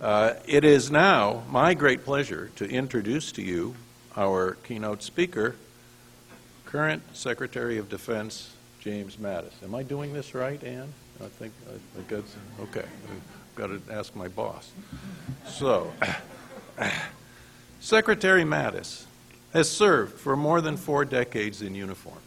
Uh, It is now my great pleasure to introduce to you our keynote speaker, current Secretary of Defense, James Mattis. Am I doing this right, Ann? I think, I I guess, okay, I've got to ask my boss. So, Secretary Mattis has served for more than four decades in uniform.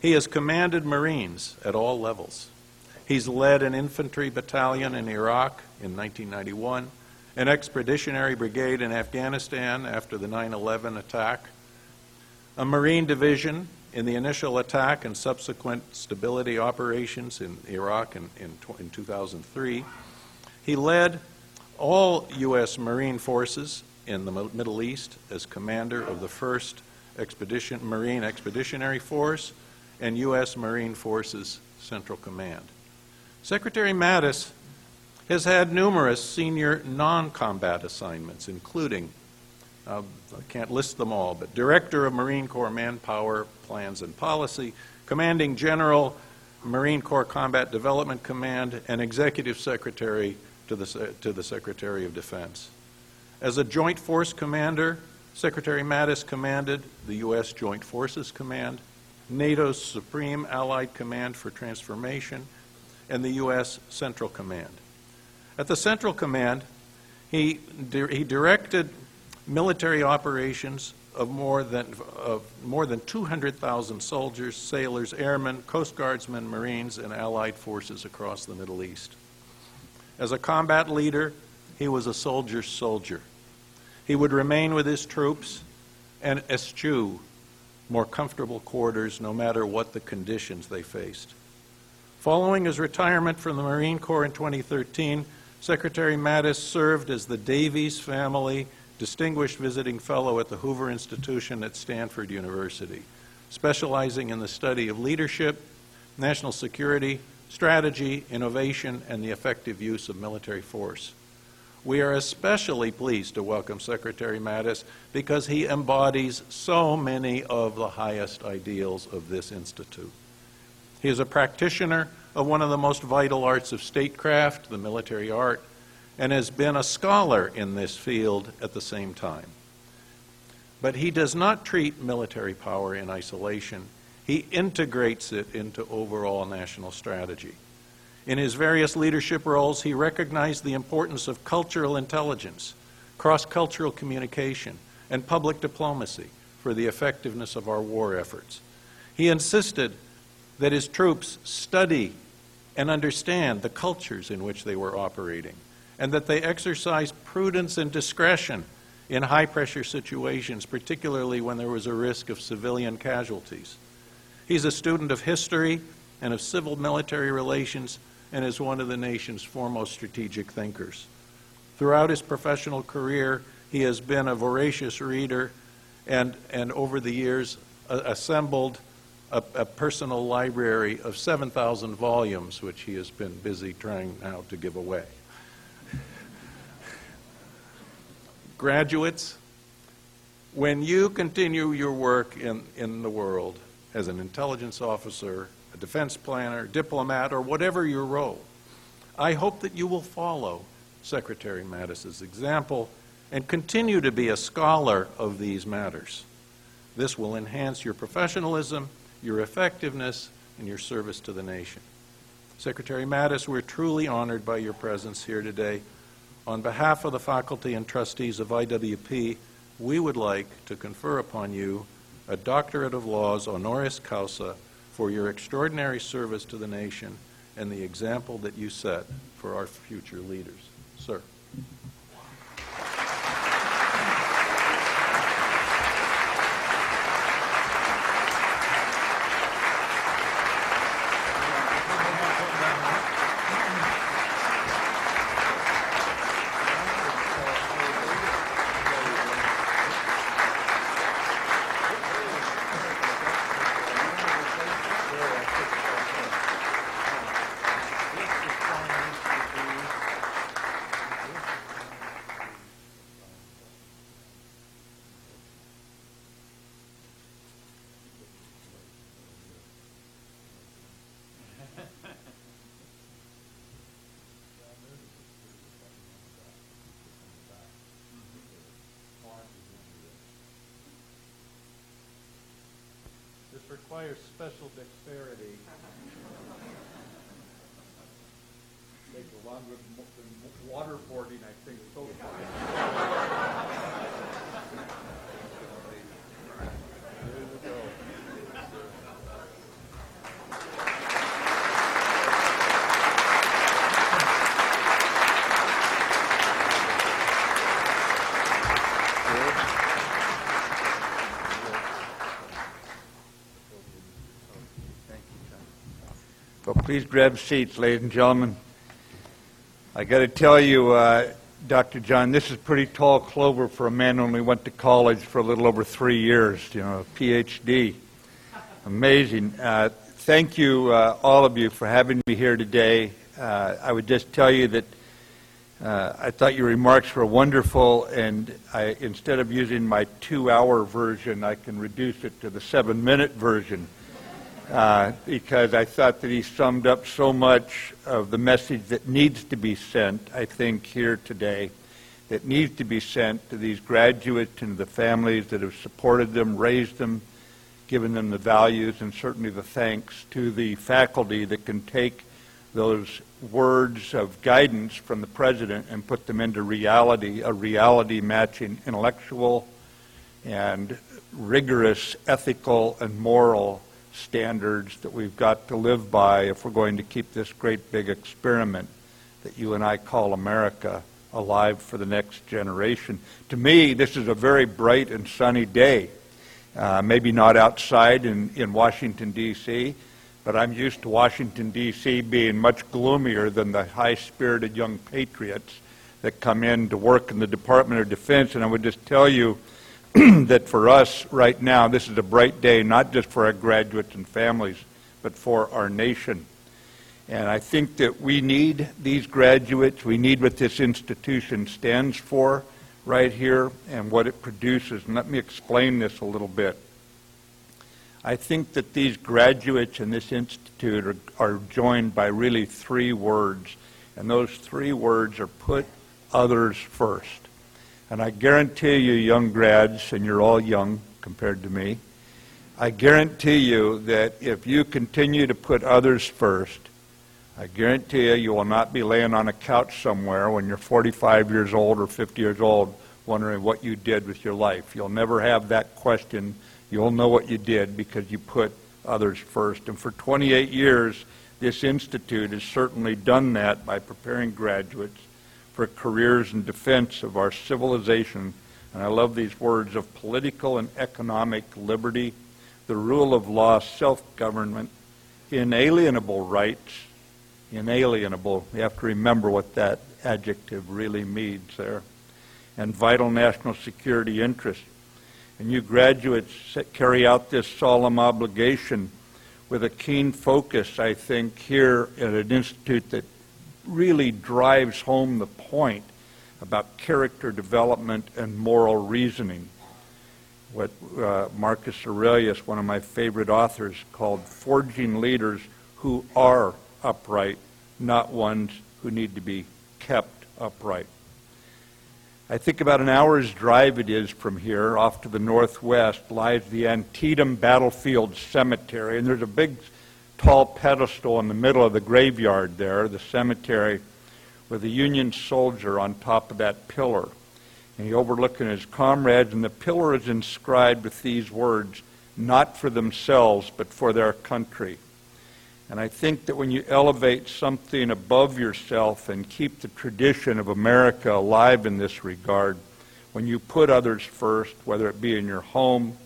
He has commanded Marines at all levels. He's led an infantry battalion in Iraq in 1991, an expeditionary brigade in Afghanistan after the 9 11 attack, a Marine division in the initial attack and subsequent stability operations in Iraq in, in, in 2003. He led all U.S. Marine forces in the Middle East as commander of the 1st Expedition, Marine Expeditionary Force and U.S. Marine Forces Central Command. Secretary Mattis has had numerous senior non-combat assignments, including, uh, I can't list them all, but Director of Marine Corps Manpower Plans and Policy, Commanding General, Marine Corps Combat Development Command, and Executive Secretary to the, to the Secretary of Defense. As a Joint Force Commander, Secretary Mattis commanded the U.S. Joint Forces Command, NATO's Supreme Allied Command for Transformation, and the U.S. Central Command. At the Central Command, he, he directed military operations of more than, of more than 200,000 soldiers, sailors, airmen, Coast Guardsmen, Marines, and allied forces across the Middle East. As a combat leader, he was a soldier's soldier. He would remain with his troops and eschew more comfortable quarters no matter what the conditions they faced. Following his retirement from the Marine Corps in 2013, Secretary Mattis served as the Davies Family Distinguished Visiting Fellow at the Hoover Institution at Stanford University, specializing in the study of leadership, national security, strategy, innovation, and the effective use of military force. We are especially pleased to welcome Secretary Mattis because he embodies so many of the highest ideals of this institute. He is a practitioner of one of the most vital arts of statecraft, the military art, and has been a scholar in this field at the same time. But he does not treat military power in isolation. He integrates it into overall national strategy. In his various leadership roles, he recognized the importance of cultural intelligence, cross cultural communication, and public diplomacy for the effectiveness of our war efforts. He insisted that his troops study and understand the cultures in which they were operating, and that they exercise prudence and discretion in high pressure situations, particularly when there was a risk of civilian casualties. He's a student of history and of civil military relations and is one of the nation's foremost strategic thinkers. Throughout his professional career, he has been a voracious reader and, and over the years, a- assembled a, a personal library of 7,000 volumes, which he has been busy trying now to give away. Graduates, when you continue your work in, in the world as an intelligence officer, a defense planner, diplomat, or whatever your role, I hope that you will follow Secretary Mattis's example and continue to be a scholar of these matters. This will enhance your professionalism, your effectiveness, and your service to the nation. Secretary Mattis, we're truly honored by your presence here today. On behalf of the faculty and trustees of IWP, we would like to confer upon you a Doctorate of Laws honoris causa for your extraordinary service to the nation and the example that you set for our future leaders. Sir. Requires special dexterity. Takes longer than waterboarding, I think, so far. Please grab seats, ladies and gentlemen. I got to tell you, uh, Dr. John, this is pretty tall clover for a man who only went to college for a little over three years, you know, a PhD. Amazing. Uh, thank you, uh, all of you, for having me here today. Uh, I would just tell you that uh, I thought your remarks were wonderful, and I, instead of using my two-hour version, I can reduce it to the seven-minute version uh, because I thought that he summed up so much of the message that needs to be sent, I think, here today, that needs to be sent to these graduates and the families that have supported them, raised them, given them the values, and certainly the thanks to the faculty that can take those words of guidance from the president and put them into reality, a reality matching intellectual and rigorous ethical and moral standards that we've got to live by if we're going to keep this great big experiment that you and I call America alive for the next generation. To me, this is a very bright and sunny day. Uh, maybe not outside in, in Washington, D.C., but I'm used to Washington, D.C. being much gloomier than the high spirited young patriots that come in to work in the Department of Defense. And I would just tell you that for us right now, this is a bright day, not just for our graduates and families, but for our nation. And I think that we need these graduates. We need what this institution stands for right here and what it produces. And let me explain this a little bit. I think that these graduates in this institute are, are joined by really three words. And those three words are put others first. And I guarantee you, young grads, and you're all young compared to me, I guarantee you that if you continue to put others first, I guarantee you you will not be laying on a couch somewhere when you're 45 years old or 50 years old wondering what you did with your life. You'll never have that question. You'll know what you did because you put others first. And for 28 years, this institute has certainly done that by preparing graduates for careers in defense of our civilization. And I love these words of political and economic liberty, the rule of law, self government, inalienable rights. Inalienable. You have to remember what that adjective really means there. And vital national security interests. And you graduates carry out this solemn obligation with a keen focus, I think, here at an institute that really drives home the point about character development and moral reasoning. What uh, Marcus Aurelius, one of my favorite authors, called forging leaders who are upright, not ones who need to be kept upright. I think about an hour's drive it is from here, off to the northwest, lies the Antietam Battlefield Cemetery, and there's a big tall pedestal in the middle of the graveyard there, the cemetery, with a Union soldier on top of that pillar. And he overlooking his comrades, and the pillar is inscribed with these words, not for themselves, but for their country. And I think that when you elevate something above yourself and keep the tradition of America alive in this regard, when you put others first, whether it be in your home,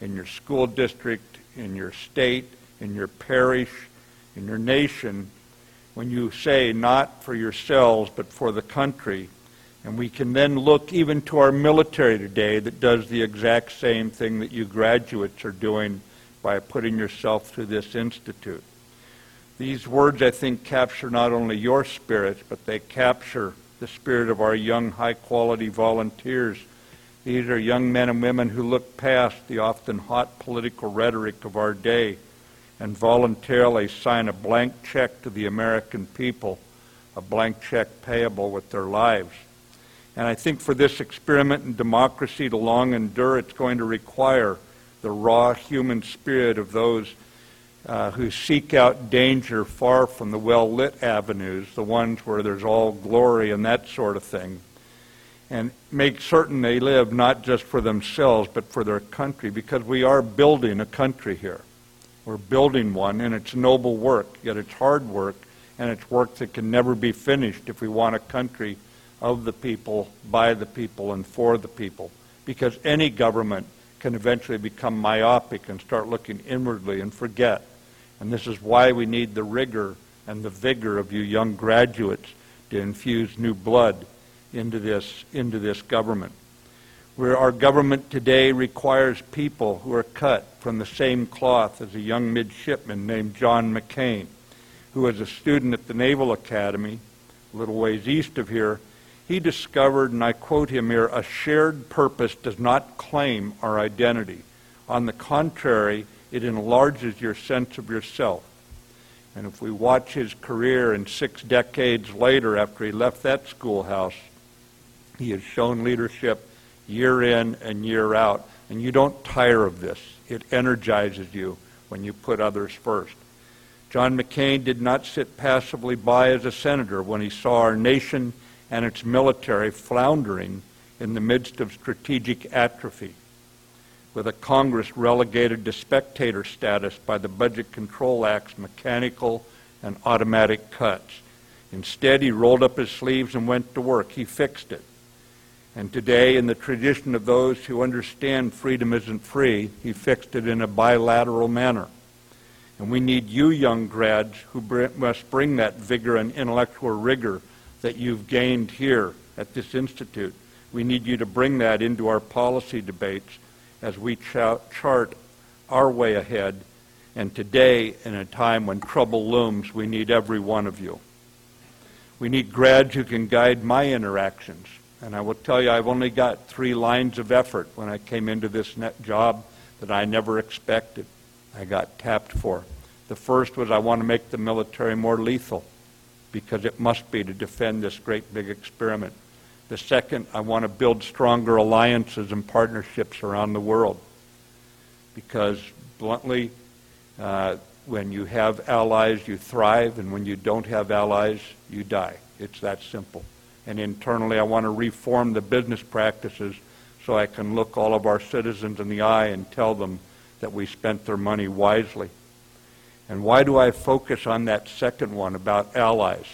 in your school district, in your state, in your parish, in your nation, when you say not for yourselves but for the country. And we can then look even to our military today that does the exact same thing that you graduates are doing by putting yourself through this institute. These words, I think, capture not only your spirit, but they capture the spirit of our young, high quality volunteers. These are young men and women who look past the often hot political rhetoric of our day and voluntarily sign a blank check to the American people, a blank check payable with their lives. And I think for this experiment in democracy to long endure, it's going to require the raw human spirit of those uh, who seek out danger far from the well-lit avenues, the ones where there's all glory and that sort of thing, and make certain they live not just for themselves but for their country, because we are building a country here. We're building one, and it's noble work, yet it's hard work, and it's work that can never be finished if we want a country of the people, by the people, and for the people. Because any government can eventually become myopic and start looking inwardly and forget. And this is why we need the rigor and the vigor of you young graduates to infuse new blood into this, into this government. Where our government today requires people who are cut from the same cloth as a young midshipman named John McCain, who was a student at the Naval Academy, a little ways east of here. He discovered, and I quote him here, a shared purpose does not claim our identity. On the contrary, it enlarges your sense of yourself. And if we watch his career and six decades later after he left that schoolhouse, he has shown leadership year in and year out. And you don't tire of this. It energizes you when you put others first. John McCain did not sit passively by as a senator when he saw our nation and its military floundering in the midst of strategic atrophy with a Congress relegated to spectator status by the Budget Control Act's mechanical and automatic cuts. Instead, he rolled up his sleeves and went to work. He fixed it. And today, in the tradition of those who understand freedom isn't free, he fixed it in a bilateral manner. And we need you, young grads, who br- must bring that vigor and intellectual rigor that you've gained here at this institute. We need you to bring that into our policy debates as we ch- chart our way ahead. And today, in a time when trouble looms, we need every one of you. We need grads who can guide my interactions. And I will tell you, I've only got three lines of effort when I came into this net job that I never expected. I got tapped for. The first was I want to make the military more lethal because it must be to defend this great big experiment. The second, I want to build stronger alliances and partnerships around the world. Because, bluntly, uh, when you have allies, you thrive, and when you don't have allies, you die. It's that simple. And internally, I want to reform the business practices so I can look all of our citizens in the eye and tell them that we spent their money wisely. And why do I focus on that second one about allies?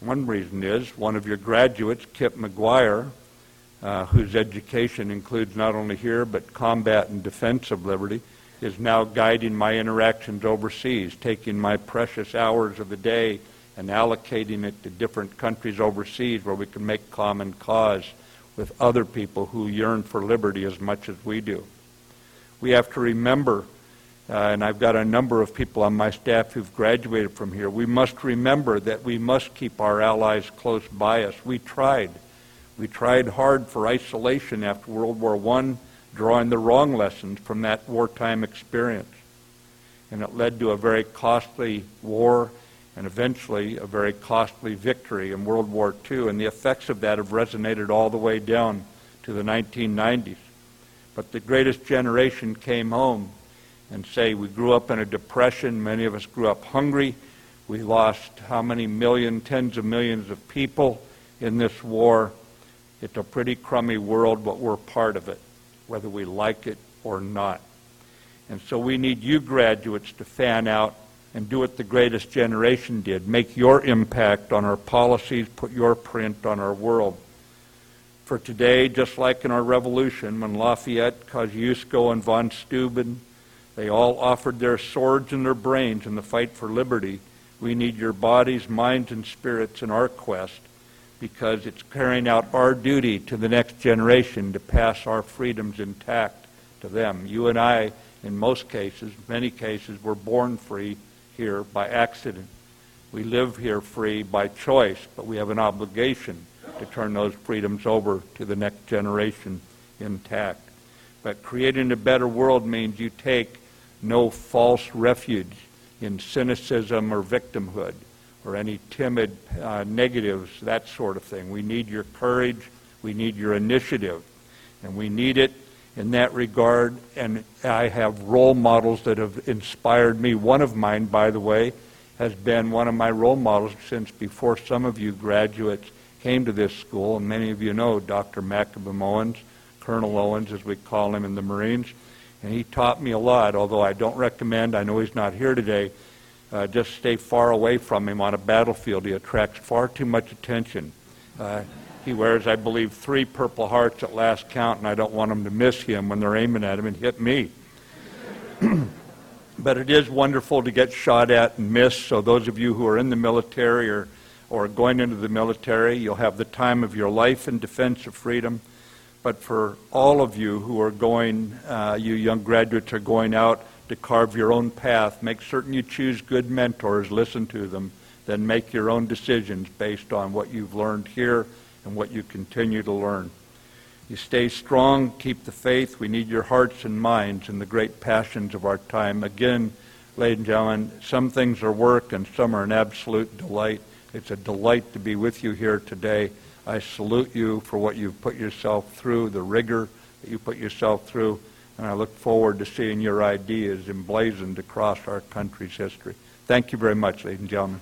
One reason is one of your graduates, Kip McGuire, uh, whose education includes not only here but combat and defense of liberty, is now guiding my interactions overseas, taking my precious hours of the day and allocating it to different countries overseas where we can make common cause with other people who yearn for liberty as much as we do. We have to remember uh, and I've got a number of people on my staff who've graduated from here. We must remember that we must keep our allies close by us. We tried. We tried hard for isolation after World War I, drawing the wrong lessons from that wartime experience. And it led to a very costly war and eventually a very costly victory in World War II. And the effects of that have resonated all the way down to the 1990s. But the greatest generation came home and say we grew up in a depression. Many of us grew up hungry. We lost how many million, tens of millions of people in this war. It's a pretty crummy world, but we're part of it, whether we like it or not. And so we need you graduates to fan out and do what the greatest generation did. Make your impact on our policies, put your print on our world. For today, just like in our revolution, when Lafayette, Kosciuszko, and von Steuben they all offered their swords and their brains in the fight for liberty. We need your bodies, minds, and spirits in our quest because it's carrying out our duty to the next generation to pass our freedoms intact to them. You and I, in most cases, many cases, were born free here by accident. We live here free by choice, but we have an obligation to turn those freedoms over to the next generation intact. But creating a better world means you take no false refuge in cynicism or victimhood or any timid uh, negatives, that sort of thing. We need your courage. We need your initiative. And we need it in that regard, and I have role models that have inspired me. One of mine, by the way, has been one of my role models since before some of you graduates came to this school, and many of you know Dr. Mackubin Owens, Colonel Owens, as we call him in the Marines, and he taught me a lot, although I don't recommend, I know he's not here today, uh, just stay far away from him on a battlefield. He attracts far too much attention. Uh, he wears, I believe, three Purple Hearts at last count, and I don't want them to miss him when they're aiming at him and hit me. but it is wonderful to get shot at and miss. So those of you who are in the military or, or going into the military, you'll have the time of your life in defense of freedom. But for all of you who are going, uh, you young graduates are going out to carve your own path, make certain you choose good mentors, listen to them, then make your own decisions based on what you've learned here and what you continue to learn. You stay strong, keep the faith. We need your hearts and minds in the great passions of our time. Again, ladies and gentlemen, some things are work and some are an absolute delight. It's a delight to be with you here today. I salute you for what you've put yourself through, the rigor that you put yourself through, and I look forward to seeing your ideas emblazoned across our country's history. Thank you very much, ladies and gentlemen.